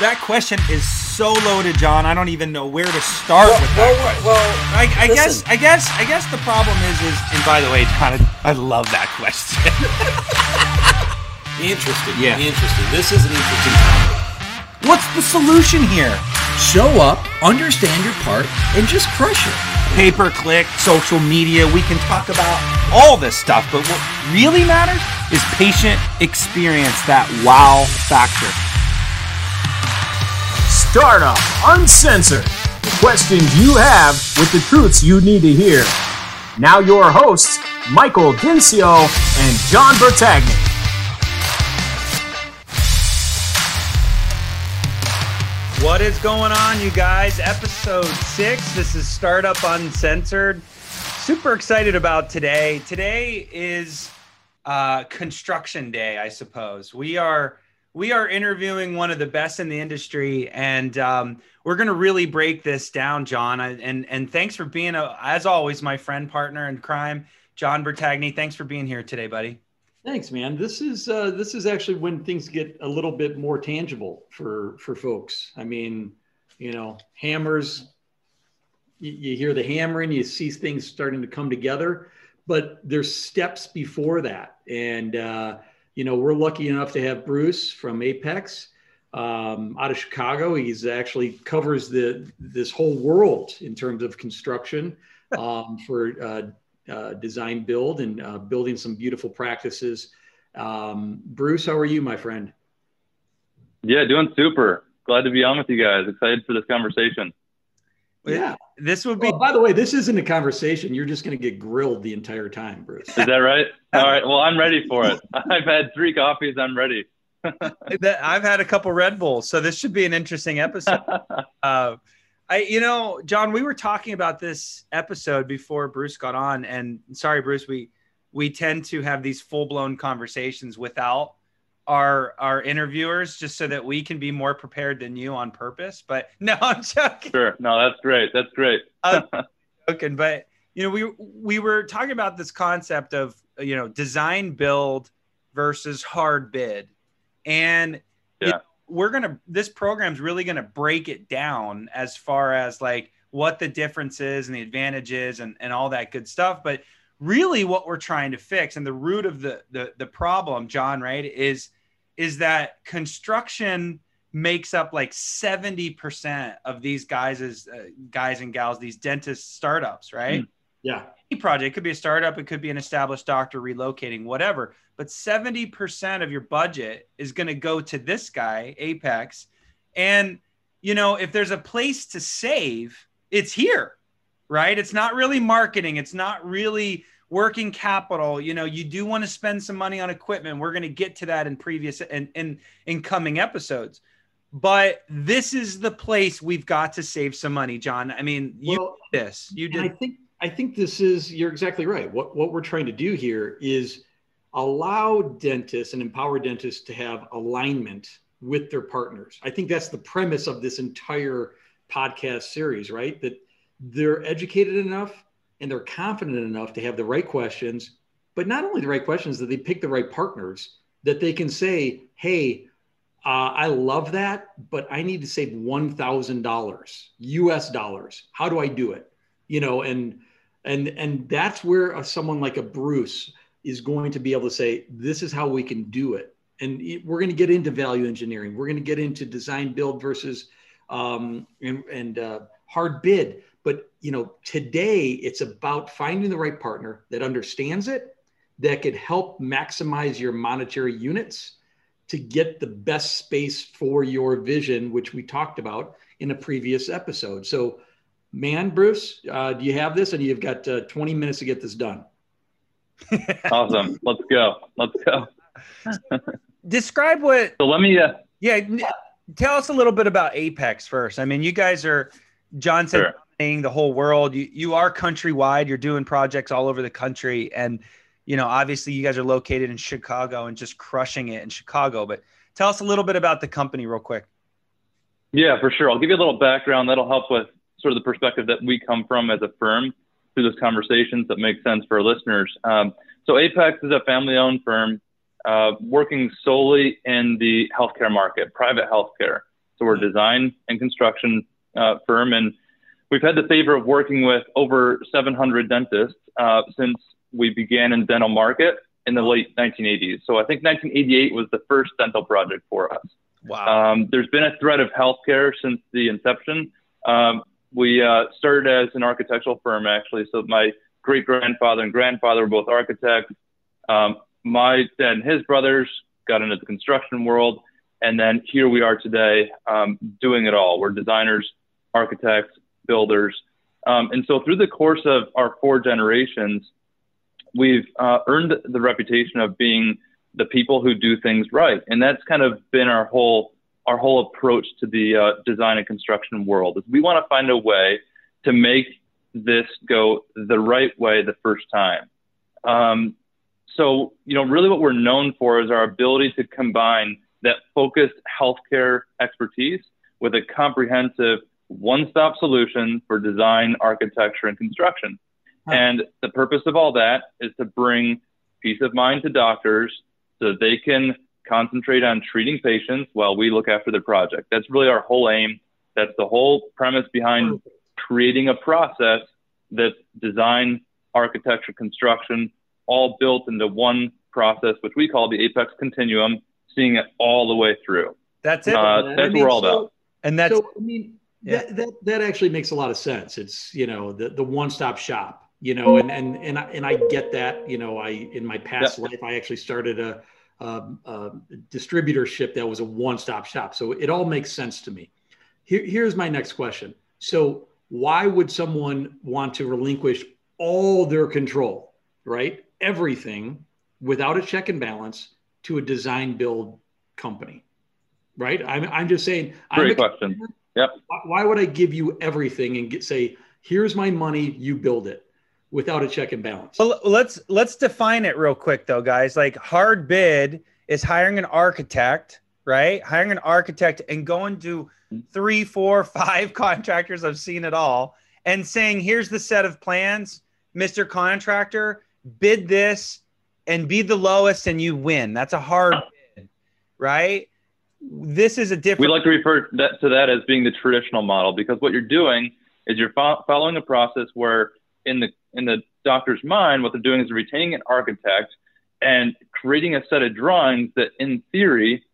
that question is so loaded, John. I don't even know where to start well, with that well, question. well, I, I guess. I guess, I guess the problem is, is, and by the way, John, I love that question. Interesting. Yeah. Interesting. This is an interesting topic. What's the solution here? Show up, understand your part, and just crush it. Pay per click, social media. We can talk about all this stuff, but what really matters is patient experience, that wow factor. Startup Unscripted. The questions you have with the truths you need to hear. Now, your hosts, Michael Dinsio and John Bertagni. What is going on, you guys? Episode six. This is Startup Unscripted. Super excited about today. Today is uh, construction day, I suppose. We are we are interviewing one of the best in the industry, and um, we're going to really break this down, John. And and thanks for being, a, as always, my friend, partner in crime, John Bertagni. Thanks for being here today, buddy. Thanks, man. This is uh, this is actually when things get a little bit more tangible for for folks. I mean, you know, hammers. You, you hear the hammering, you see things starting to come together, but there's steps before that. And uh, you know, we're lucky enough to have Bruce from Apex um, out of Chicago. He's actually covers the this whole world in terms of construction um, for uh, uh, design build and uh, building some beautiful practices. Um, Bruce, how are you, my friend? Yeah, doing super. Glad to be on with you guys. Excited for this conversation. Yeah. This would be Well, by the way, this isn't a conversation. You're just going to get grilled the entire time, Bruce. Is that right? All right. Well, I'm ready for it. I've had three coffees. I'm ready. I've had a couple Red Bulls, so this should be an interesting episode. uh, I, you know, John, we were talking about this episode before Bruce got on, and sorry, Bruce, we we tend to have these full blown conversations without our our interviewers, just so that we can be more prepared than you on purpose. But no, I'm joking. Sure. No, that's great. That's great. Uh, joking, but you know, we we were talking about this concept of you know design build versus hard bid, and you Yeah. know, we're gonna this program's really gonna break it down as far as like what the difference is and the advantages and and all that good stuff, but really what we're trying to fix and the root of the the, the problem john right is is that construction makes up like 70% of these guys as uh, guys and gals these dentist startups right? Yeah. any project it could be a startup it could be an established doctor relocating whatever but 70% of your budget is going to go to this guy apex and you know if there's a place to save it's here right? It's not really marketing it's not really working capital you know you do want to spend some money on equipment we're going to get to that in previous and in, in coming episodes but this is the place we've got to save some money john i mean you Well, did this you And I did think I think this is you're exactly right. What what we're trying to do here is allow dentists and empower dentists to have alignment with their partners. I think that's the premise of this entire podcast series, right? That they're educated enough and they're confident enough to have the right questions, but not only the right questions, that they pick the right partners that they can say, hey, uh, I love that, but I need to save $1,000 US dollars. How do I do it? You know, and and and that's where uh someone like a Bruce is going to be able to say, this is how we can do it. And it- we're going to get into value engineering. We're going to get into design build versus um, and, and uh, hard bid. But you know, today it's about finding the right partner that understands it, that could help maximize your monetary units to get the best space for your vision, which we talked about in a previous episode. So, man, Bruce, uh, do you have this? And you've got uh, 20 minutes to get this done. Awesome. Let's go. Let's go. describe what So let me. Uh, yeah n- tell us a little bit about apex first i mean you guys are john said Sure. Dominating the whole world. You, you are countrywide. You're doing projects all over the country. And you know obviously you guys are located in chicago and just crushing it in chicago. But tell us a little bit about the company real quick. Yeah, for sure. I'll give you a little background. That'll help with sort of the perspective that we come from as a firm through those conversations that make sense for our listeners. Um, so Apex is a family-owned firm uh, working solely in the healthcare market, private healthcare. So we're a design and construction uh, firm, and we've had the favor of working with over 700 dentists uh, since we began in dental market in the late 1980s. So I think 1988 was the first dental project for us. Wow. Um, there's been a thread of healthcare since the inception. Um, we uh, started as an architectural firm, actually. So my great grandfather and grandfather were both architects. Um, my dad and his brothers got into the construction world. And then here we are today um, doing it all. We're designers, architects, builders. Um, and so through the course of our four generations, we've uh, earned the reputation of being the people who do things right. And that's kind of been our whole our whole approach to the uh, design and construction world is we want to find a way to make this go the right way the first time. Um, so, you know, really what we're known for is our ability to combine that focused healthcare expertise with a comprehensive one-stop solution for design, architecture, and construction. Huh. And the purpose of all that is to bring peace of mind to doctors so they can concentrate on treating patients while we look after the project. That's really our whole aim. That's the whole premise behind creating a process that's design, architecture, construction, all built into one process, which we call the Apex Continuum, seeing it all the way through. That's it. Uh, that's I mean, what we're all so, about. And that's, so, I mean, yeah. that, that, that actually makes a lot of sense. It's, you know, the, the one-stop shop, you know, and, and, and I, and I get that, you know, I, in my past yeah. life, I actually started a, um, uh, distributorship that was a one-stop shop. So it all makes sense to me. Here, here's my next question. So why would someone want to relinquish all their control, right? Everything without a check and balance to a design build company, right? I'm, I'm just saying. Great question. Yep. Why would I give you everything and get, say, here's my money, you build it? without a check and balance. Well, let's let's define it real quick though, guys. Like hard bid is hiring an architect, right? Hiring an architect and going to three, four, five contractors. I've seen it all, and saying, "Here's the set of plans, Mister Contractor. Bid this and be the lowest, and you win." That's a hard bid, right? This is a different. We like to refer that, to that as being the traditional model because what you're doing is you're fo- following a process where in the in the doctor's mind, what they're doing is retaining an architect and creating a set of drawings that, in theory,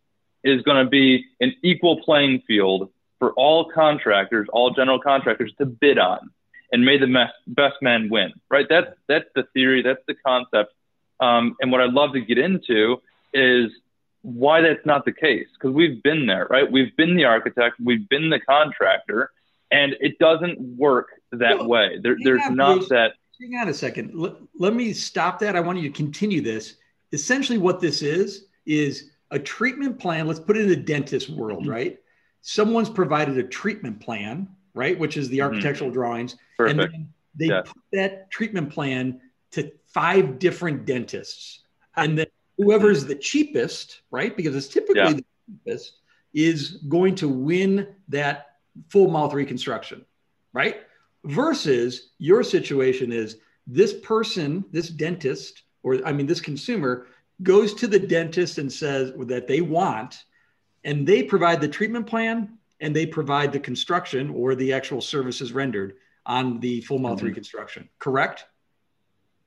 is going to be an equal playing field for all contractors, all general contractors to bid on, and may the best, best man win. Right? That's that's the theory. That's the concept. Um, and what I'd love to get into is why that's not the case because we've been there, right? We've been the architect, we've been the contractor, and it doesn't work that well, way. There, there's not that hang on a second. Let, let me stop that. I want you to continue this. Essentially, what this is is a treatment plan. Let's put it in the dentist world, mm-hmm. right? Someone's provided a treatment plan, right, which is the mm-hmm. architectural mm-hmm. drawings, Perfect. and then they yeah. put that treatment plan to five different dentists, and then whoever's the cheapest, right, because it's typically yeah. the cheapest, is going to win that full mouth reconstruction, right? versus your situation is this person, this dentist, or I mean, this consumer goes to the dentist and says that they want, and they provide the treatment plan and they provide the construction or the actual services rendered on the full mouth mm-hmm. reconstruction. Correct?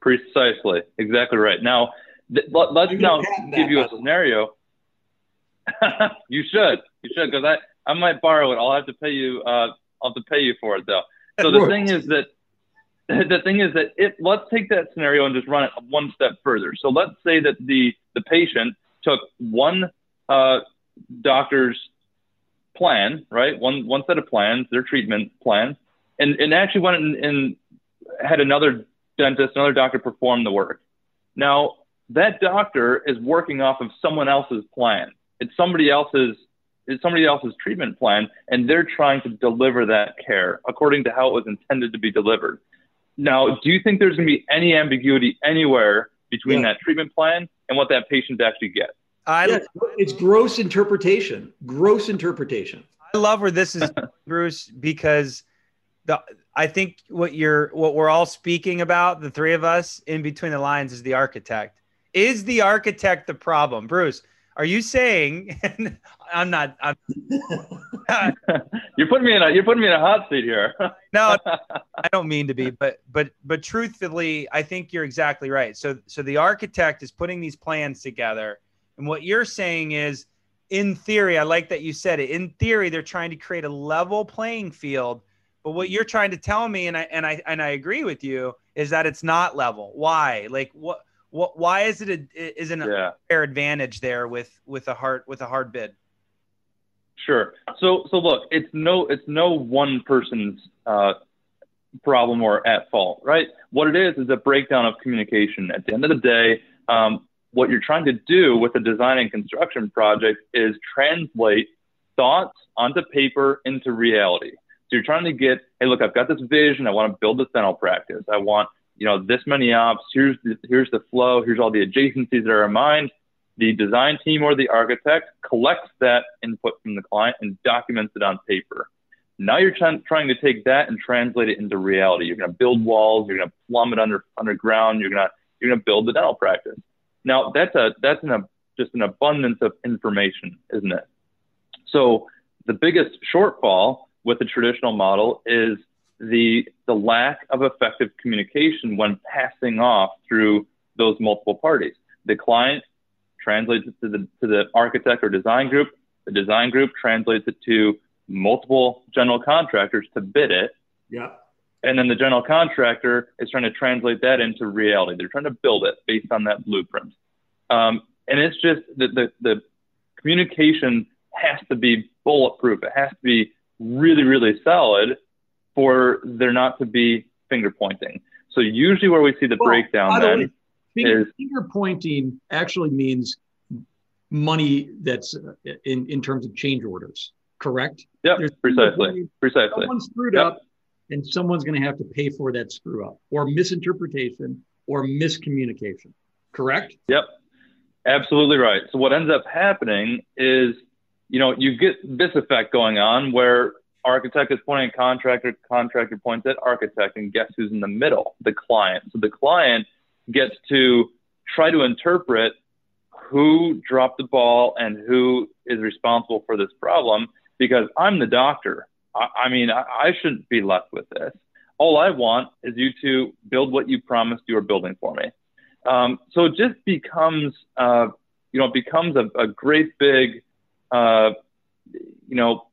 Precisely. Exactly right. Now, th- let, us now give you a scenario. you should. You should, because I, I might borrow it. I'll have to pay you. Uh, I'll have to pay you for it though. So the thing is that the thing is that if let's take that scenario and just run it one step further. So let's say that the the patient took one uh, doctor's plan, right? One one set of plans, their treatment plan, and and actually went and, and had another dentist, another doctor perform the work. Now that doctor is working off of someone else's plan. It's somebody else's is somebody else's treatment plan, and they're trying to deliver that care according to how it was intended to be delivered. Now, do you think there's going to be any ambiguity anywhere between yeah. that treatment plan and what that patient actually gets? I, yeah, it's gross interpretation. Gross interpretation. I love where this is, Bruce, because the I think what you're what we're all speaking about, the three of us in between the lines, is the architect. Is the architect the problem, Bruce? are you saying? I'm not. I'm, you're putting me in a you're putting me in a hot seat here. no, I don't mean to be, but but but truthfully, I think you're exactly right. So so the architect is putting these plans together, and what you're saying is, in theory, I like that you said it. In theory, they're trying to create a level playing field. But what you're trying to tell me, and I and I and I agree with you, is that it's not level. Why? Like what? What? Why is it a, is an yeah. fair advantage there with with a hard with a hard bid? Sure. So so look, it's no it's no one person's uh, problem or at fault, right? What it is is a breakdown of communication. At the end of the day, um, what you're trying to do with a design and construction project is translate thoughts onto paper into reality. So you're trying to get, hey, look, I've got this vision. I want to build this dental practice. I want, you know, this many ops. Here's the, here's the flow. Here's all the adjacencies that are in mind the design team or the architect collects that input from the client and documents it on paper. Now you're trying, trying to take that and translate it into reality. You're going to build walls. You're going to plumb it under underground. You're going to you're going to build the dental practice. Now that's a that's an, a, just an abundance of information, isn't it? So the biggest shortfall with the traditional model is the the lack of effective communication when passing off through those multiple parties. The client translates it to the, to the architect or design group. The design group translates it to multiple general contractors to bid it. Yeah. And then the general contractor is trying to translate that into reality. They're trying to build it based on that blueprint. Um, and it's just the, the, the communication has to be bulletproof. It has to be really, really solid for there not to be finger pointing. So usually where we see the well, breakdown then Finger, is, finger pointing actually means money that's uh, in, in terms of change orders, correct? Yeah, precisely. Precisely. Someone screwed yep. up and someone's going to have to pay for that screw up or misinterpretation or miscommunication, correct? Yep. Absolutely right. So what ends up happening is, you know, you get this effect going on where architect is pointing at contractor, contractor points at architect, and guess who's in the middle? The client. So the client gets to try to interpret who dropped the ball and who is responsible for this problem because I'm the doctor. I, I mean, I, I, shouldn't be left with this. All I want is you to build what you promised you were building for me. Um, so it just becomes, uh, you know, it becomes a, a great big, uh, you know,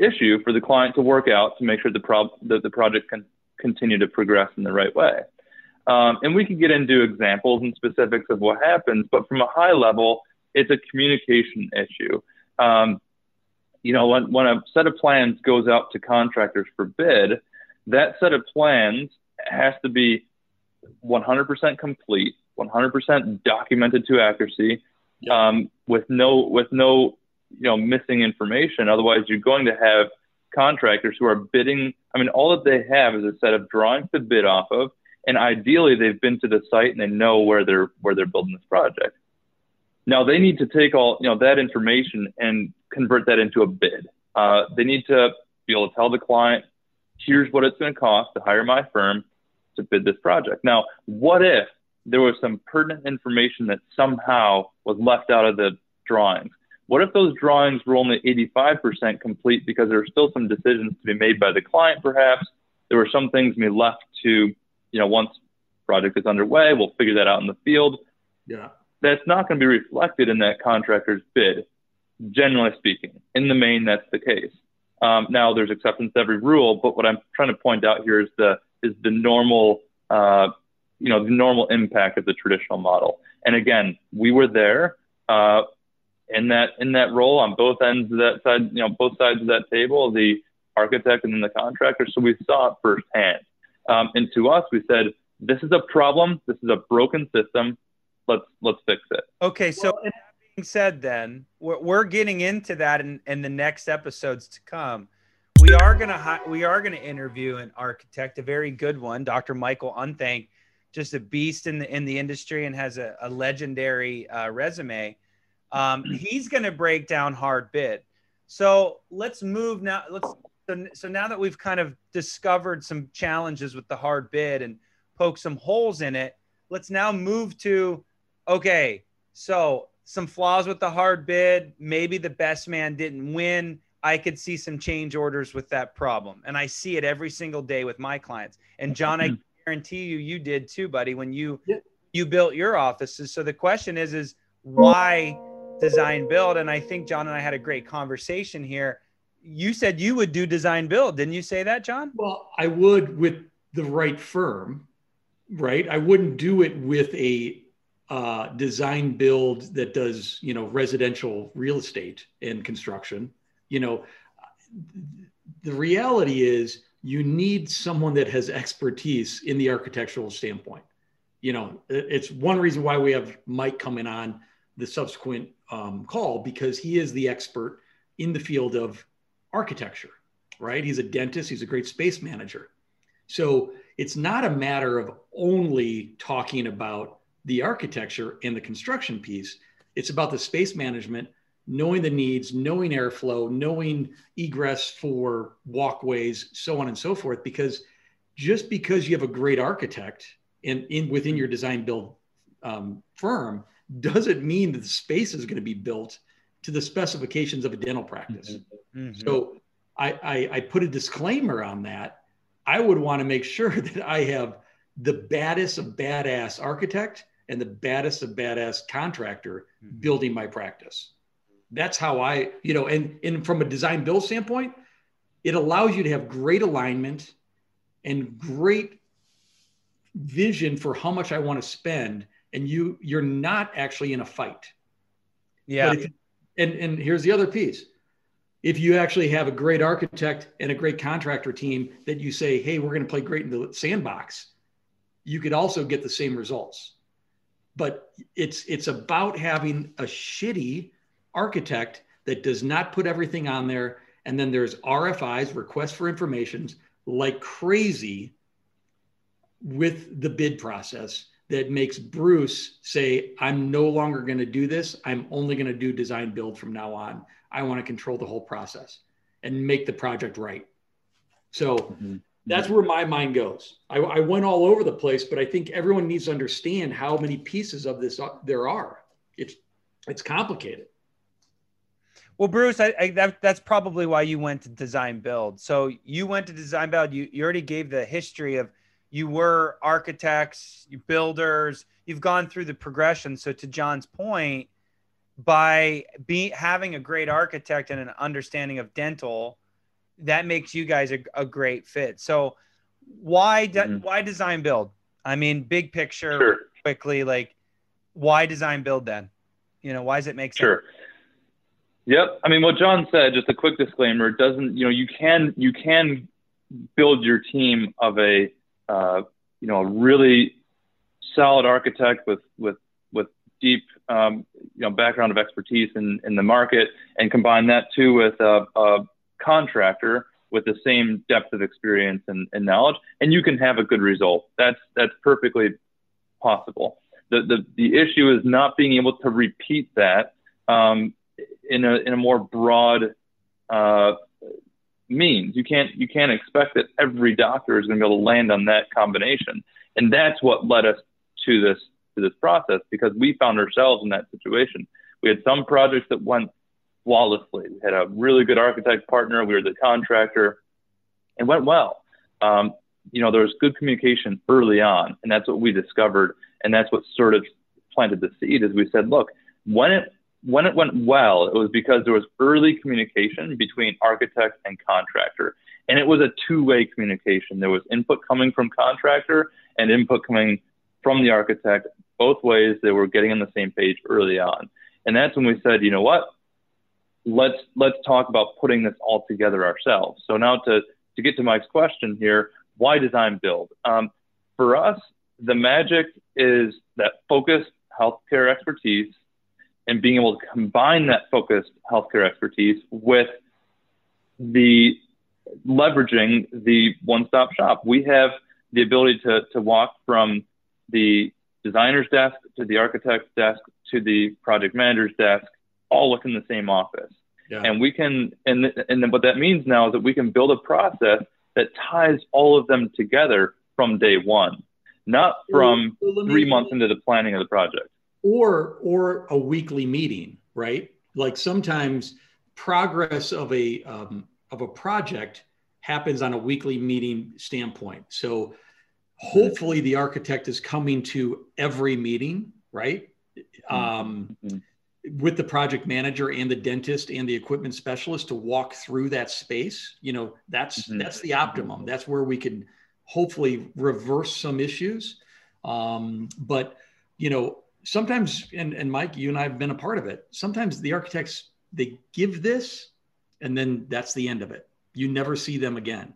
issue for the client to work out to make sure the, that the project can continue to progress in the right way. Um, and we can get into examples and specifics of what happens, but from a high level, it's a communication issue. Um, you know, when, when a set of plans goes out to contractors for bid, that set of plans has to be 100% complete, 100% documented to accuracy, yep. um, with no with no you know missing information. Otherwise, you're going to have contractors who are bidding. I mean, all that they have is a set of drawings to bid off of, and ideally they've been to the site and they know where they're where they're building this project. Now they need to take all you know that information and convert that into a bid. Uh, they need to be able to tell the client, here's what it's going to cost to hire my firm to bid this project. Now, what if there was some pertinent information that somehow was left out of the drawings? What if those drawings were only 85% complete because there were still some decisions to be made by the client, perhaps? There were some things to be left to you know, once project is underway, we'll figure that out in the field. Yeah. That's not going to be reflected in that contractor's bid, generally speaking. In the main, that's the case. Um, now, there's exceptions to every rule, but what I'm trying to point out here is the is the normal, uh, you know, the normal impact of the traditional model. And again, we were there uh, in that in that role on both ends of that side, you know, both sides of that table, the architect and then the contractor. So we saw it firsthand. Um, and to us, we said, this is a problem. This is a broken system. Let's let's fix it. Okay, so well, being said, then we're, we're getting into that in, in the next episodes to come. We are gonna we are gonna interview an architect, a very good one, Dr. Michael Unthank, just a beast in the in the industry and has a, a legendary uh, resume. Um, he's gonna break down hard bid. So let's move now. Let's so, so now that we've kind of discovered some challenges with the hard bid and poke some holes in it, let's now move to okay, so some flaws with the hard bid. Maybe the best man didn't win. I could see some change orders with that problem. And I see it every single day with my clients. And John, I guarantee you, you did too, buddy, when you Yeah. you built your offices. So the question is, is why design build? And I think John and I had a great conversation here. You said you would do design build. Didn't you say that, John? Well, I would with the right firm, right? I wouldn't do it with a uh, design build that does, you know, residential real estate and construction. You know, the reality is you need someone that has expertise in the architectural standpoint. You know, it's one reason why we have Mike coming on the subsequent um, call because he is the expert in the field of architecture, right? He's a dentist, he's a great space manager. So it's not a matter of only talking about the architecture and the construction piece. It's about the space management, knowing the needs, knowing airflow, knowing egress for walkways, so on and so forth. Because just because you have a great architect in, in within your design build um, firm doesn't mean that the space is going to be built to the specifications of a dental practice. Mhm. So I, I, I put a disclaimer on that. I would want to make sure that I have the baddest of badass architect and the baddest of badass contractor building my practice. That's how I, you know, and, and from a design build standpoint, it allows you to have great alignment and great vision for how much I want to spend. And you, you're not actually in a fight. yeah. But if, and and here's the other piece. If you actually have a great architect and a great contractor team that you say, hey, we're going to play great in the sandbox, you could also get the same results. But it's it's about having a shitty architect that does not put everything on there. And then there's RFIs, requests for informations, like crazy with the bid process that makes Bruce say, I'm no longer going to do this. I'm only going to do design build from now on. I want to control the whole process and make the project right. So that's where my mind goes. I, I went all over the place, but I think everyone needs to understand how many pieces of this uh, there are. It's it's complicated. Well, Bruce, I, I, that, that's probably why you went to design build. So you went to design build. You, you already gave the history of you were architects, you builders. You've gone through the progression. So to John's point, by be having a great architect and an understanding of dental, that makes you guys a, a great fit. So why de- Mhm. why design build? I mean, big picture, Sure. quickly, like why design build then? You know, why does it make sense? Sure. Yep. I mean, what John said, just a quick disclaimer, it doesn't, you know, you can, you can build your team of a, uh, you know, a really solid architect with, with, with deep, um, you know, background of expertise in, in the market and combine that too with a, a contractor with the same depth of experience and, and knowledge, and you can have a good result. That's, that's perfectly possible. The, the, the issue is not being able to repeat that, um, in a in a more broad uh, means. You can't you can't expect that every doctor is going to be able to land on that combination, and that's what led us to this to this process because we found ourselves in that situation. We had some projects that went flawlessly. We had a really good architect partner. We were the contractor. It went well. Um, you know, there was good communication early on, and that's what we discovered, and that's what sort of planted the seed. As we said, look, when it when it went well, it was because there was early communication between architect and contractor. And it was a two way communication. There was input coming from contractor and input coming from the architect. Both ways, they were getting on the same page early on. And that's when we said, you know what? Let's let's talk about putting this all together ourselves. So now to to get to Mike's question here, why design build? Um, for us, the magic is that focused healthcare expertise and being able to combine that focused healthcare expertise with the leveraging the one-stop shop. We have the ability to, to walk from the designer's desk to the architect's desk to the project manager's desk, all within the same office. Yeah. And we can, and, and then what that means now is that we can build a process that ties all of them together from day one, not from So let me- three months into the planning of the project. Or or a weekly meeting, right? Like sometimes progress of a um, of a project happens on a weekly meeting standpoint. So hopefully the architect is coming to every meeting, right? Um, mm-hmm. With the project manager and the dentist and the equipment specialist to walk through that space. You know, that's mm-hmm. that's the optimum. That's where we can hopefully reverse some issues. Um, but you know, sometimes, and, and Mike, you and I have been a part of it. Sometimes the architects they give this, and then that's the end of it. You never see them again.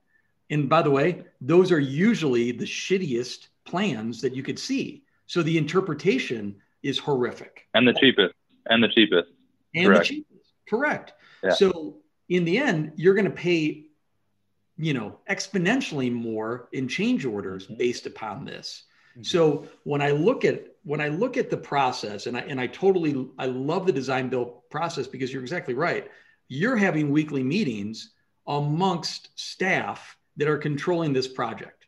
And by the way, those are usually the shittiest plans that you could see. So the interpretation is horrific. And the cheapest. And the cheapest. And Correct. the cheapest. Correct. Yeah. So in the end, you're going to pay, you know, exponentially more in change orders mm-hmm. based upon this. Mm-hmm. So when I look at when I look at the process, and I and I totally I love the design build process because you're exactly right. You're having weekly meetings amongst staff that are controlling this project.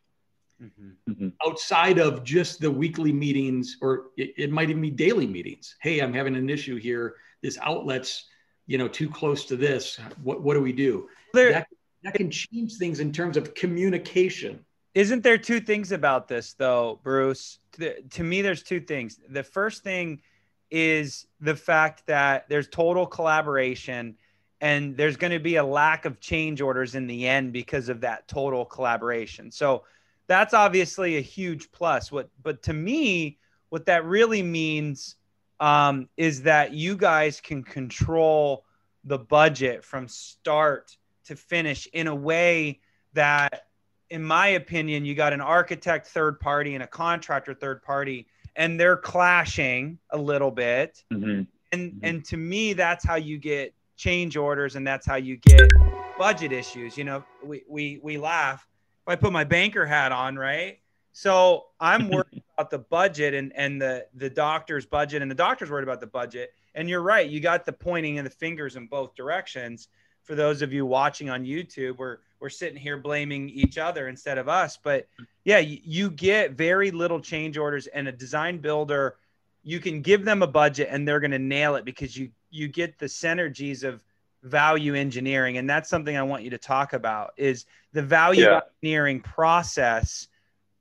Mm-hmm. mm-hmm. Outside of just the weekly meetings, or it, it, might even be daily meetings. Hey, I'm having an issue here. This outlet's, you know, too close to this. What what do we do? There, that, that can change things in terms of communication. Isn't there two things about this though, Bruce? To, to me, there's two things. The first thing is the fact that there's total collaboration and there's going to be a lack of change orders in the end because of that total collaboration. So that's obviously a huge plus. What, but to me, what that really means um, is that you guys can control the budget from start to finish in a way that, in my opinion, you got an architect third party and a contractor third party, and they're clashing a little bit. Mm-hmm. And mm-hmm. and to me, that's how you get change orders and that's how you get budget issues you know we we, we laugh if i put my banker hat on right so i'm worried about the budget and and the the doctor's budget and the doctor's worried about the budget and you're right you got the pointing and the fingers in both directions for those of you watching on youtube we're we're sitting here blaming each other instead of us but yeah you, you get very little change orders and a design builder you can give them a budget and they're going to nail it because you you get the synergies of value engineering and that's something i want you to talk about is the value yeah. engineering process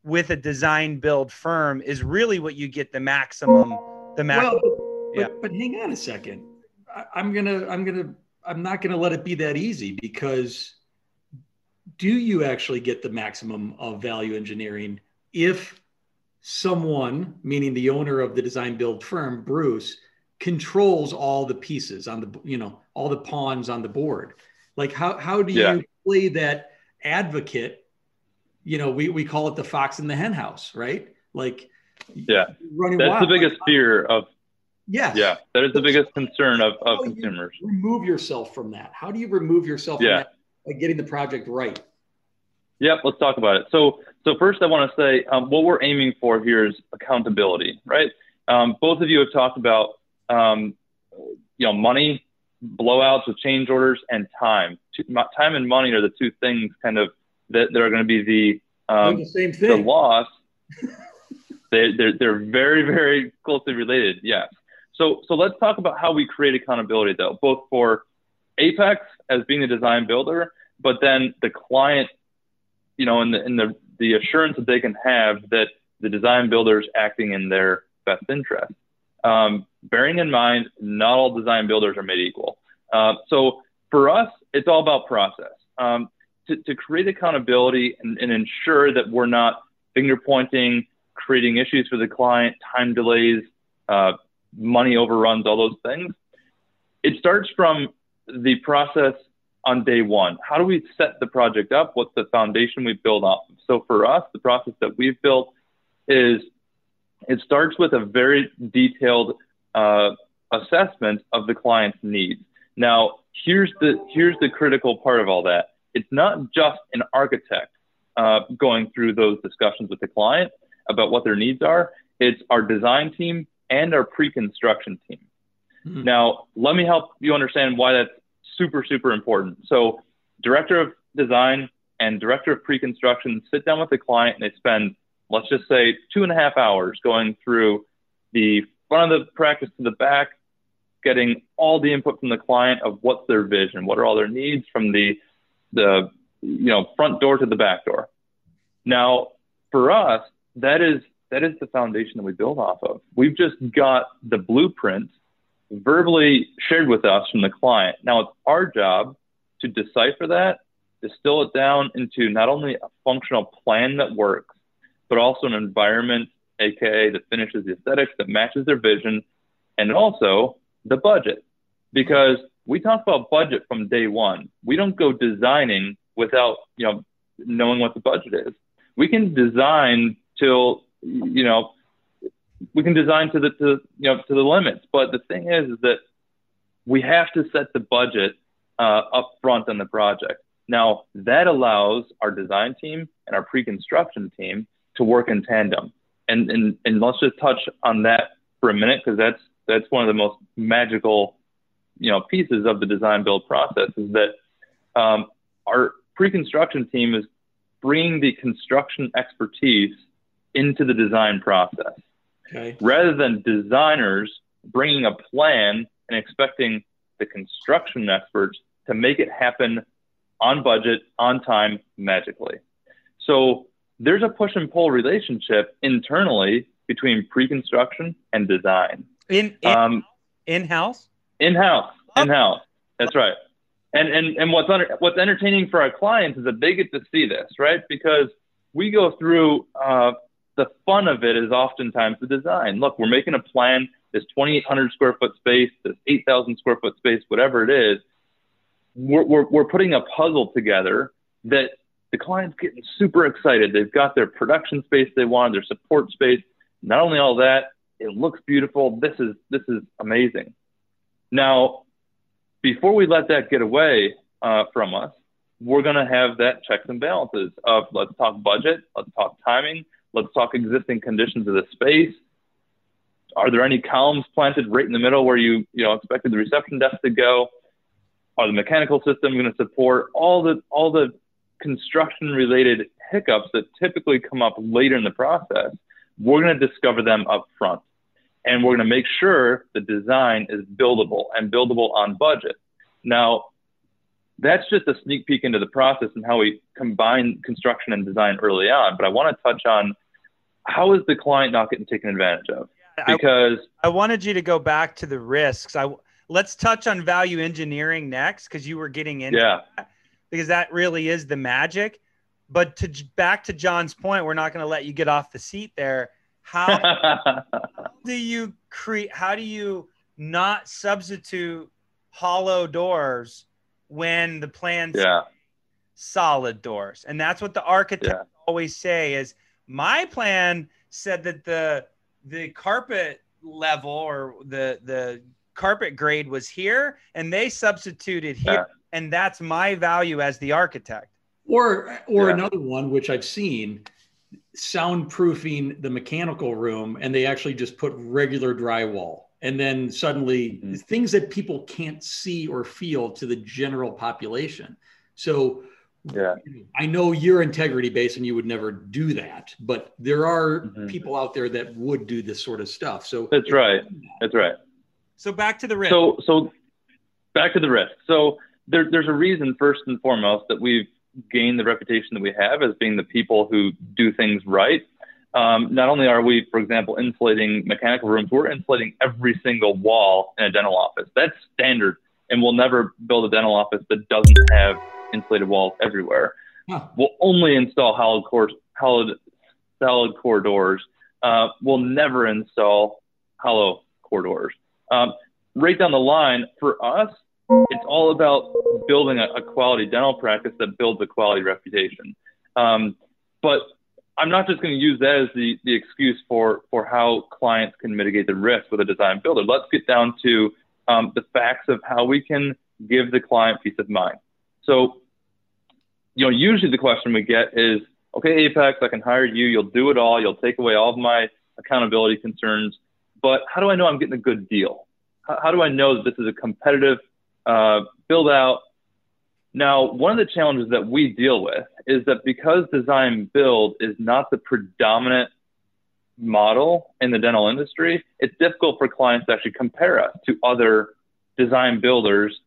with a design build firm is really what you get the maximum the maximum well, but, yeah. but, but hang on a second I, i'm gonna i'm gonna i'm not gonna let it be that easy because do you actually get the maximum of value engineering if someone meaning the owner of the design build firm bruce controls all the pieces on the you know all the pawns on the board? Like how how do yeah. you play that advocate? You know we, we call it the fox in the hen house right? Like yeah. running that's wild. the biggest fear of yeah yeah that is the biggest concern of, of consumers. remove yourself from that? How do you remove yourself yeah. By getting the project right Yep, let's talk about it. So, so first, I want to say um, what we're aiming for here is accountability, right? Um, both of you have talked about um, you know, money, blowouts with change orders, and time. Time and money are the two things kind of that, that are going to be the um, the same thing. The loss. they, they're they're very very closely related. Yes. So so let's talk about how we create accountability though, both for Apex as being a design builder, but then the client, you know, and the in the the assurance that they can have that the design builder is acting in their best interest. Um, bearing in mind, not all design builders are made equal. Uh, so for us, it's all about process. Um, to, to, create accountability and, and, ensure that we're not finger pointing, creating issues for the client, time delays, uh, money overruns, all those things. It starts from the process on day one. How do we set the project up? What's the foundation we build off of? So for us, the process that we've built is it starts with a very detailed uh, assessment of the client's needs. Now, here's the here's the critical part of all that. It's not just an architect uh, going through those discussions with the client about what their needs are. It's our design team and our pre-construction team. Mm-hmm. Now, let me help you understand why that's super super important. So, director of design and director of pre-construction sit down with the client and they spend let's just say two and a half hours going through the front of the practice to the back, getting all the input from the client of what's their vision, what are all their needs from the the you know front door to the back door. Now, for us, that is that is the foundation that we build off of. We've just got the blueprint verbally shared with us from the client. Now it's our job to decipher that, distill it down into not only a functional plan that works, but also an environment, aka the finishes the aesthetics that matches their vision, and also the budget. Because we talk about budget from day one. We don't go designing without, you know, knowing what the budget is. We can design till, you know, we can design to the to you know to the limits. But the thing is, is that we have to set the budget uh, up front on the project. Now that allows our design team and our pre-construction team to work in tandem. And and and let's just touch on that for a minute because that's that's one of the most magical you know pieces of the design build process is that um, our pre-construction team is bringing the construction expertise into the design process. Okay. Rather than designers bringing a plan and expecting the construction experts to make it happen on budget, on time, magically. So there's a push and pull relationship internally between pre-construction and design. In in, um, in house. In house. In house. That's right. And and and what's under, what's entertaining for our clients is that they get to see this, right? Because we go through uh, the fun of it is oftentimes the design. Look, we're making a plan, this 2,800 square foot space, this 8,000 square foot space, whatever it is. We're, we're, we're putting a puzzle together that the client's getting super excited. They've got their production space they want, their support space. Not only all that, it looks beautiful. This is this is amazing. Now, before we let that get away uh, from us, we're going to have that checks and balances of let's talk budget, let's talk timing, Let's talk existing conditions of the space. Are there any columns planted right in the middle where you, you know, expected the reception desk to go? Are the mechanical system going to support all the all the construction related hiccups that typically come up later in the process? We're going to discover them up front. And we're going to make sure the design is buildable and buildable on budget. Now, that's just a sneak peek into the process and how we combine construction and design early on. But I want to touch on how is the client not getting taken advantage of? Because I, I wanted you to go back to the risks. I let's touch on value engineering next because you were getting into yeah. that, because that really is the magic. But to back to John's point, we're not going to let you get off the seat there. How, do you create? How do you not substitute hollow doors when the plans yeah. solid doors? And that's what the architects yeah. always say is my plan said that the the carpet level or the the carpet grade was here and they substituted here yeah. and that's my value as the architect or or yeah. another one which i've seen soundproofing the mechanical room and they actually just put regular drywall and then suddenly mm-hmm. things that people can't see or feel to the general population so yeah. I know you're integrity based and you would never do that but there are mm-hmm. people out there that would do this sort of stuff. So that's right. that's right. So back to the risk. So so back to the risk. So there, there's a reason first and foremost that we've gained the reputation that we have as being the people who do things right. Um, not only are we, for example, insulating mechanical rooms, we're insulating every single wall in a dental office. That's standard, and we'll never build a dental office that doesn't have insulated walls everywhere. Huh. We'll only install solid core, solid, solid core doors. Uh, we'll never install hollow core doors. Um, right down the line, for us, it's all about building a, a, quality dental practice that builds a quality reputation. Um, but I'm not just going to use that as the, the excuse for, for how clients can mitigate the risk with a design builder. Let's get down to um, the facts of how we can give the client peace of mind. So, you know, usually the question we get is, okay, Apex, I can hire you. You'll do it all. You'll take away all of my accountability concerns. But how do I know I'm getting a good deal? How, how do I know that this is a competitive uh, build out? Now, one of the challenges that we deal with is that because design build is not the predominant model in the dental industry, it's difficult for clients to actually compare us to other design builders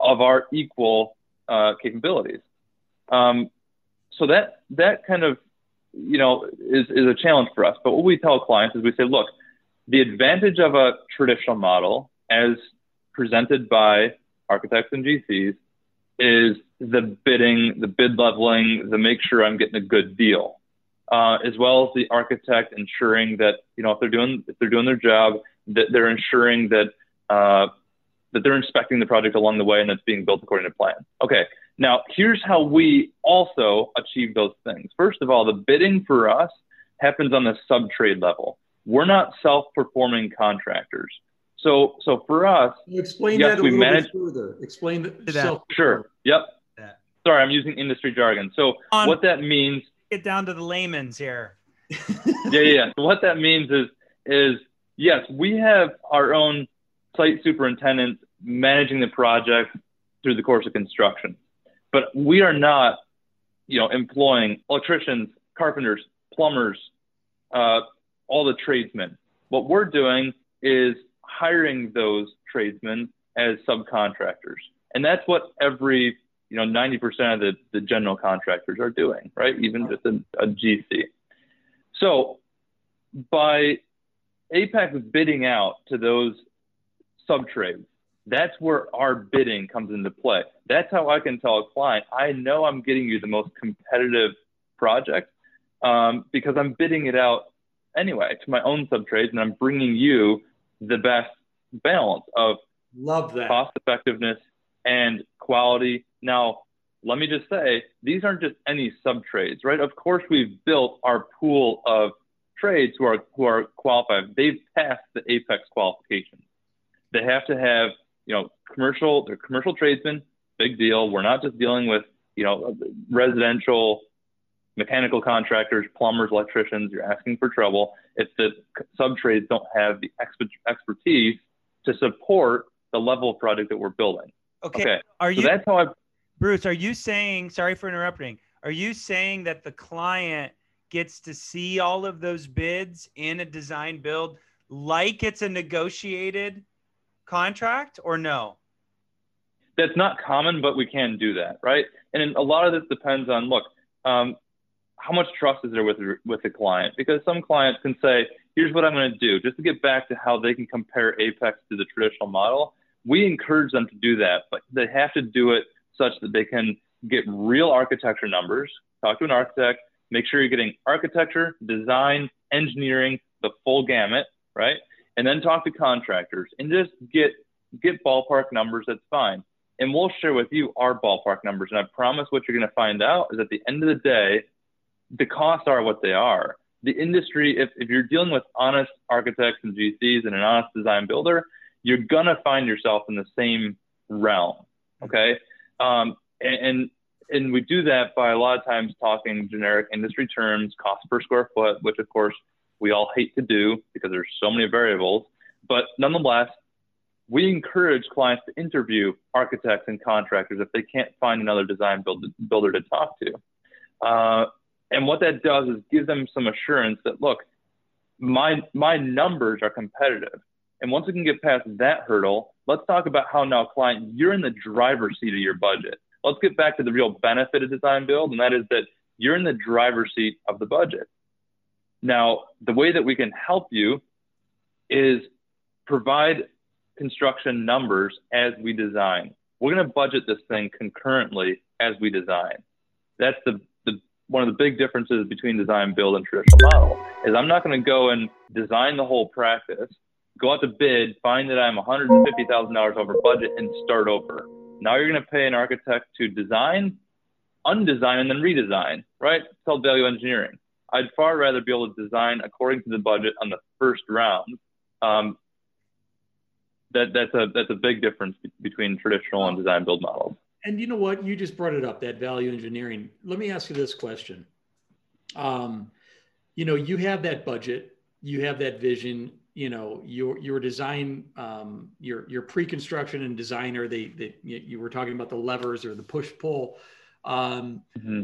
of our equal uh, capabilities. Um, so that that kind of you know is, is a challenge for us. But what we tell clients is we say, look, the advantage of a traditional model as presented by architects and GCs is the bidding, the bid leveling, the make sure I'm getting a good deal, uh, as well as the architect ensuring that you know if they're doing if they're doing their job, that they're ensuring that uh, that they're inspecting the project along the way and it's being built according to plan. Okay, now here's how we also achieve those things. First of all, the bidding for us happens on the sub trade level. We're not self-performing contractors. So, so for us, explain yes, that a little manage, bit further. Explain that. Sure. Yep. That. Sorry, I'm using industry jargon. So, On, what that means. Get down to the layman's here. yeah, yeah. So what that means is, is yes, we have our own site superintendent managing the project through the course of construction, but we are not, you know, employing electricians, carpenters, plumbers, uh, all the tradesmen. What we're doing is hiring those tradesmen as subcontractors. And that's what every, you know, 90% of the, the general contractors are doing, right? Even just a, a GC. So by Apex bidding out to those sub trades, that's where our bidding comes into play. That's how I can tell a client, I know I'm getting you the most competitive project um, because I'm bidding it out anyway to my own sub trades and I'm bringing you the best balance of love that cost effectiveness and quality. Now, let me just say these aren't just any sub trades, right? Of course, we've built our pool of trades who are who are qualified. They've passed the Apex qualifications. They have to have, you know, commercial. They're commercial tradesmen. Big deal. We're not just dealing with, you know, residential mechanical contractors, plumbers, electricians, you're asking for trouble if the sub trades don't have the expertise to support the level of project that we're building. Okay. okay. Are so you that's how I Bruce, are you saying sorry for interrupting? Are you saying that the client gets to see all of those bids in a design build like it's a negotiated contract or no? That's not common, but we can do that, right? And a lot of this depends on look, um, how much trust is there with with the client? Because some clients can say, "Here's what I'm going to do," just to get back to how they can compare Apex to the traditional model. We encourage them to do that, but they have to do it such that they can get real architecture numbers. Talk to an architect. Make sure you're getting architecture, design, engineering, the full gamut, right? And then talk to contractors and just get get ballpark numbers. That's fine. And we'll share with you our ballpark numbers. And I promise what you're going to find out is at the end of the day, the costs are what they are. The industry, if, if you're dealing with honest architects and GCs and an honest design builder, you're gonna find yourself in the same realm. Okay. Um, and, and and we do that by a lot of times talking generic industry terms, cost per square foot, which of course we all hate to do because there's so many variables. But nonetheless, we encourage clients to interview architects and contractors if they can't find another design build, builder to talk to. Uh, and what that does is give them some assurance that look, my my numbers are competitive. And once we can get past that hurdle, let's talk about how now, client, you're in the driver's seat of your budget. Let's get back to the real benefit of design build, and that is that you're in the driver's seat of the budget. Now, the way that we can help you is provide construction numbers as we design. We're going to budget this thing concurrently as we design. That's the one of the big differences between design build and traditional model is I'm not going to go and design the whole practice, go out to bid, find that I'm $150,000 over budget, and start over. Now you're going to pay an architect to design, undesign, and then redesign, right? It's called value engineering. I'd far rather be able to design according to the budget on the first round. Um, that, that's a that's a big difference between traditional and design build models. And you know what? You just brought it up that value engineering. Let me ask you this question. Um, you know, you have that budget, you have that vision. You know, your your design, um, your your pre-construction and designer. They, they you were talking about the levers or the push pull. Um, mm-hmm.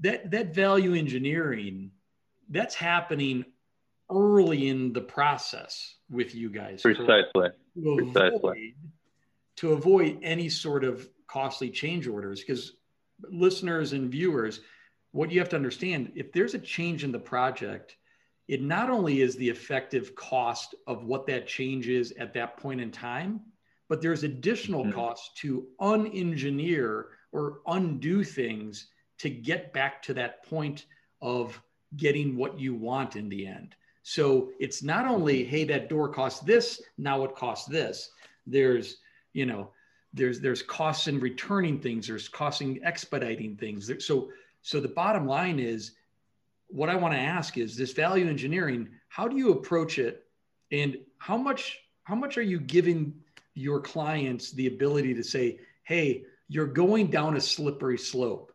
That that value engineering, that's happening early in the process with you guys. Precisely. To avoid, Precisely. to avoid any sort of costly change orders because listeners and viewers, what you have to understand if there's a change in the project, it not only is the effective cost of what that change is at that point in time, but there's additional mm-hmm. costs to unengineer or undo things to get back to that point of getting what you want in the end. So it's not only, hey, that door costs this, now it costs this. There's, you know, there's there's costs in returning things, there's costs in expediting things. So so the bottom line is what I want to ask is this value engineering, how do you approach it? And how much how much are you giving your clients the ability to say, hey, you're going down a slippery slope.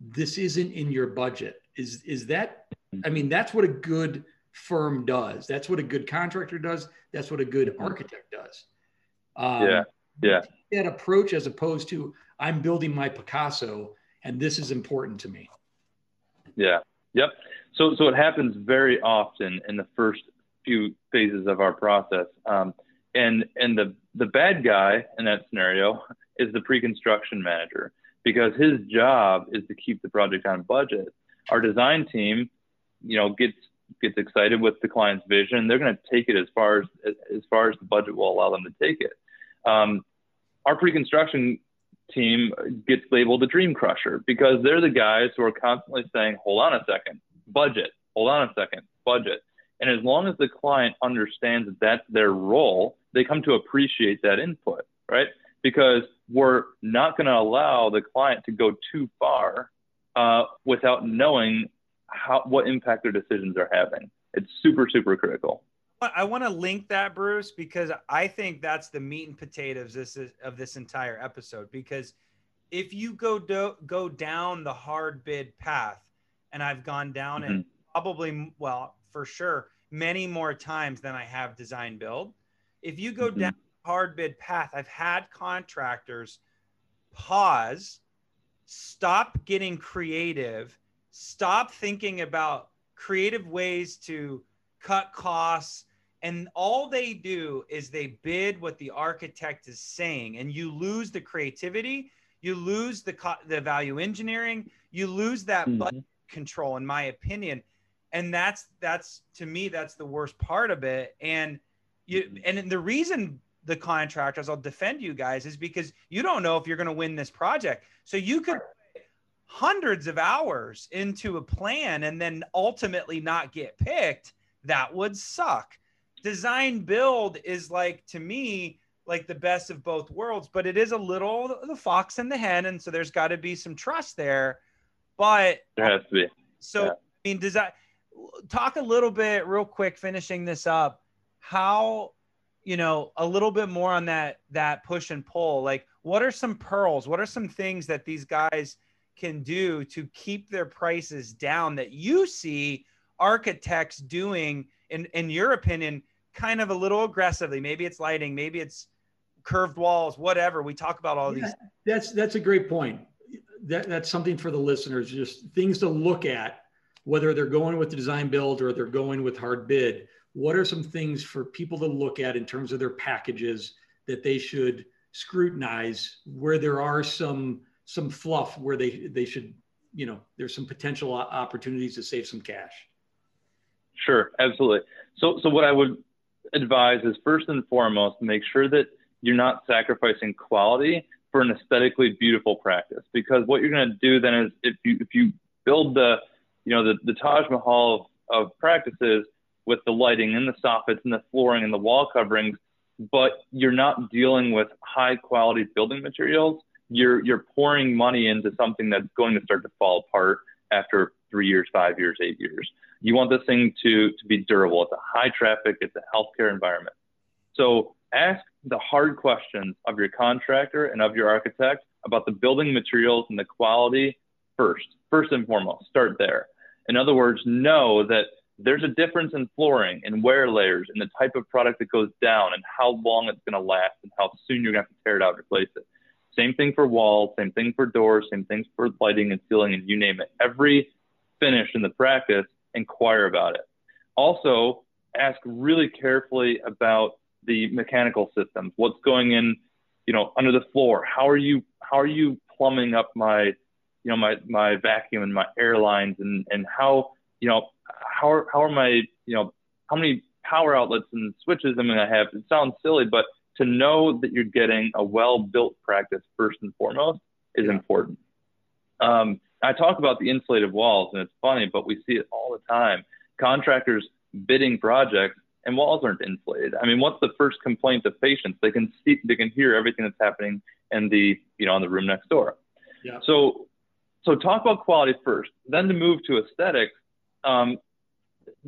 This isn't in your budget. Is is that I mean, that's what a good firm does. That's what a good contractor does. That's what a good architect does. Um, yeah. Yeah. That approach as opposed to I'm building my Picasso and this is important to me. Yeah. Yep. So, so it happens very often in the first few phases of our process. Um, and, and the, the bad guy in that scenario is the pre-construction manager because his job is to keep the project on budget. Our design team, you know, gets gets excited with the client's vision. They're going to take it as far as as far as the budget will allow them to take it. Um, our pre-construction team gets labeled the dream crusher because they're the guys who are constantly saying, hold on a second, budget, hold on a second, budget. And as long as the client understands that that's their role, they come to appreciate that input, right? Because we're not going to allow the client to go too far uh, without knowing how what impact their decisions are having. It's super, super critical. I want to link that, Bruce, because I think that's the meat and potatoes this is, of this entire episode. Because if you go do, go down the hard bid path, and I've gone down mm-hmm. it probably, well, for sure, many more times than I have design build. If you go mm-hmm. down hard bid path, I've had contractors pause, stop getting creative, stop thinking about creative ways to cut costs and all they do is they bid what the architect is saying and you lose the creativity you lose the co- the value engineering you lose that mm-hmm. budget control in my opinion and that's that's to me that's the worst part of it and you mm-hmm. and the reason the contractors i'll defend you guys is because you don't know if you're going to win this project. So you could hundreds of hours into a plan and then ultimately not get picked. That would suck. Design build is like to me like the best of both worlds but it is a little the fox and the hen and so there's got to be some trust there. But there has to be. So yeah. i mean does that talk a little bit real quick finishing this up how you know a little bit more on that that push and pull like what are some pearls what are some things that these guys can do to keep their prices down that you see architects doing in in your opinion kind of a little aggressively. Maybe it's lighting, maybe it's curved walls, whatever. We talk about all yeah, these. That's that's a great point. That, that's something for the listeners, just things to look at, whether they're going with the design build or they're going with hard bid. What are some things for people to look at in terms of their packages that they should scrutinize where there are some some fluff where they they should you know there's some potential opportunities to save some cash? Sure absolutely. So so what i would advise is first and foremost make sure that you're not sacrificing quality for an aesthetically beautiful practice because what you're going to do then is if you if you build the you know the, the Taj Mahal of, of practices with the lighting and the soffits and the flooring and the wall coverings, but you're not dealing with high quality building materials, you're you're pouring money into something that's going to start to fall apart after three years, five years, eight years. You want this thing to, to be durable. It's a high traffic, it's a healthcare environment. So ask the hard questions of your contractor and of your architect about the building materials and the quality first, first and foremost. Start there. In other words, know that there's a difference in flooring and wear layers and the type of product that goes down and how long it's going to last and how soon you're going to have to tear it out and replace it. Same thing for walls, same thing for doors, same things for lighting and ceiling, and you name it. Every finish in the practice inquire about it. Also, ask really carefully about the mechanical systems, what's going in, you know, under the floor. How are you how are you plumbing up my, you know, my my vacuum and my air lines and and how you know how are, how are my you know how many power outlets and switches am I going to have? It sounds silly, but to know that you're getting a well built practice first and foremost is yeah. important. Um, I talk about the insulated walls, and it's funny, but we see it all the time. Contractors bidding projects and walls aren't insulated. I mean, what's the first complaint of patients? They can see, they can hear everything that's happening in the, you know, in the room next door. Yeah. So, so talk about quality first. Then to move to aesthetics, um,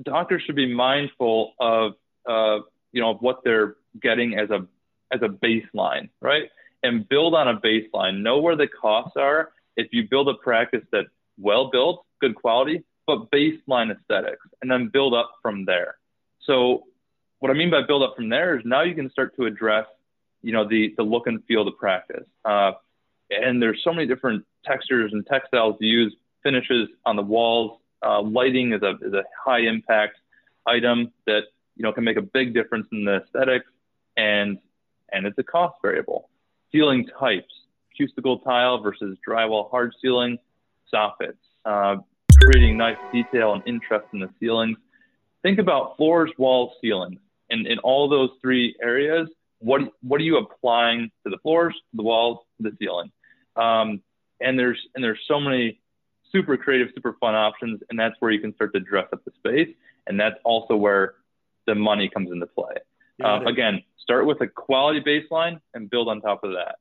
doctors should be mindful of, uh, you know, what they're getting as a as a baseline, right? And build on a baseline. Know where the costs are. If you build a practice that's well built, good quality, but baseline aesthetics, and then build up from there. So what I mean by build up from there is now you can start to address, you know, the the look and feel of the practice. Uh, and there's so many different textures and textiles to use, finishes on the walls. Uh, lighting is a is a high impact item that you know can make a big difference in the aesthetics, and and it's a cost variable. Ceiling types, acoustical tile versus drywall hard ceiling, soffits, uh, creating nice detail and interest in the ceilings. Think about floors, walls, ceilings. And in all those three areas, what, what are you applying to the floors, the walls, the ceiling? Um, and there's, and there's so many super creative, super fun options. And that's where you can start to dress up the space. And that's also where the money comes into play. Um, again, start with a quality baseline and build on top of that.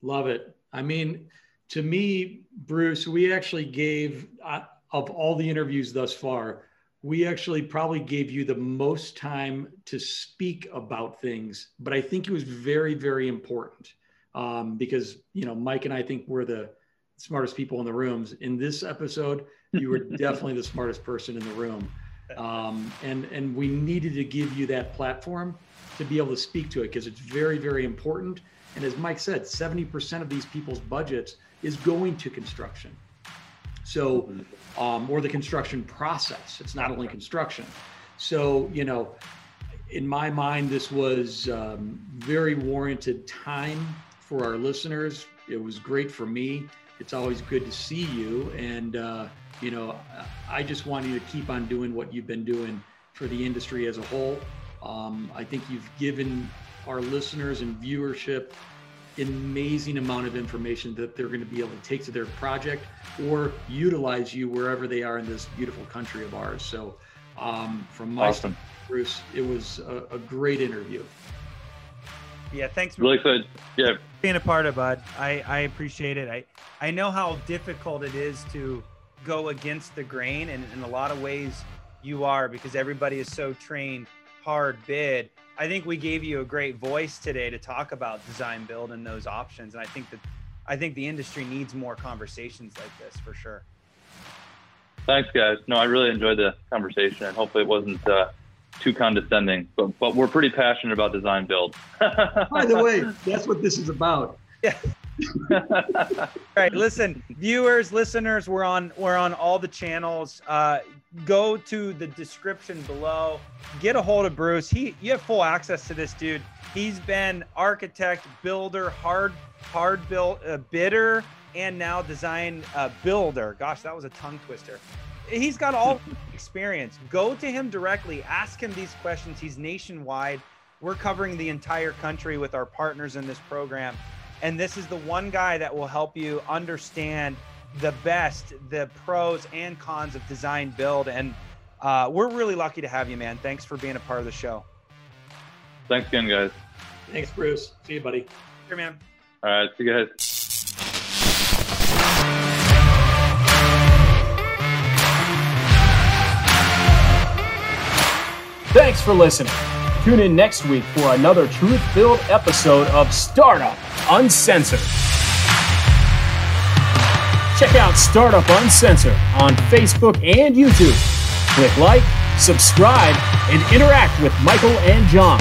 Love it. I mean, to me, Bruce, we actually gave, uh, of all the interviews thus far, we actually probably gave you the most time to speak about things, but I think it was very, very important um, because, you know, Mike and I think we're the smartest people in the rooms. In this episode, you were definitely the smartest person in the room. Um, and, and we needed to give you that platform to be able to speak to it because it's very, very important. And as Mike said, 70% of these people's budgets is going to construction. So, um, or the construction process. It's not only construction. So, you know, in my mind, this was um, very warranted time for our listeners. It was great for me. It's always good to see you. And, uh, you know, I just want you to keep on doing what you've been doing for the industry as a whole. Um, I think you've given our listeners and viewership an amazing amount of information that they're going to be able to take to their project or utilize you wherever they are in this beautiful country of ours. So, um, from my awesome. side, Bruce, it was a, a, great interview. Yeah, thanks. Really good. Yeah, being a part of Bud, I I appreciate it. I I know how difficult it is to go against the grain, and in a lot of ways, you are because everybody is so trained hard bid. I think we gave you a great voice today to talk about design build and those options. And I think that I think the industry needs more conversations like this for sure. Thanks, guys. No, I really enjoyed the conversation, and hopefully it wasn't uh, too condescending. But but we're pretty passionate about design build. By the way, that's what this is about. Yeah. all right, listen, viewers, listeners, we're on we're on all the channels. Uh, go to the description below. Get a hold of Bruce. He you have full access to this dude. He's been architect, builder, hard hard built uh, bidder, and now design uh, builder. Gosh, that was a tongue twister. He's got all experience. Go to him directly. Ask him these questions. He's nationwide. We're covering the entire country with our partners in this program. And this is the one guy that will help you understand the best, the pros and cons of design build. And uh, we're really lucky to have you, man. Thanks for being a part of the show. Thanks again, guys. Thanks, Bruce. See you, buddy. Here, man. All right. See you guys. Thanks for listening. Tune in next week for another truth filled episode of Startup Unscripted. Check out Startup Unscripted on Facebook and YouTube. Click like, subscribe, and interact with Michael and John.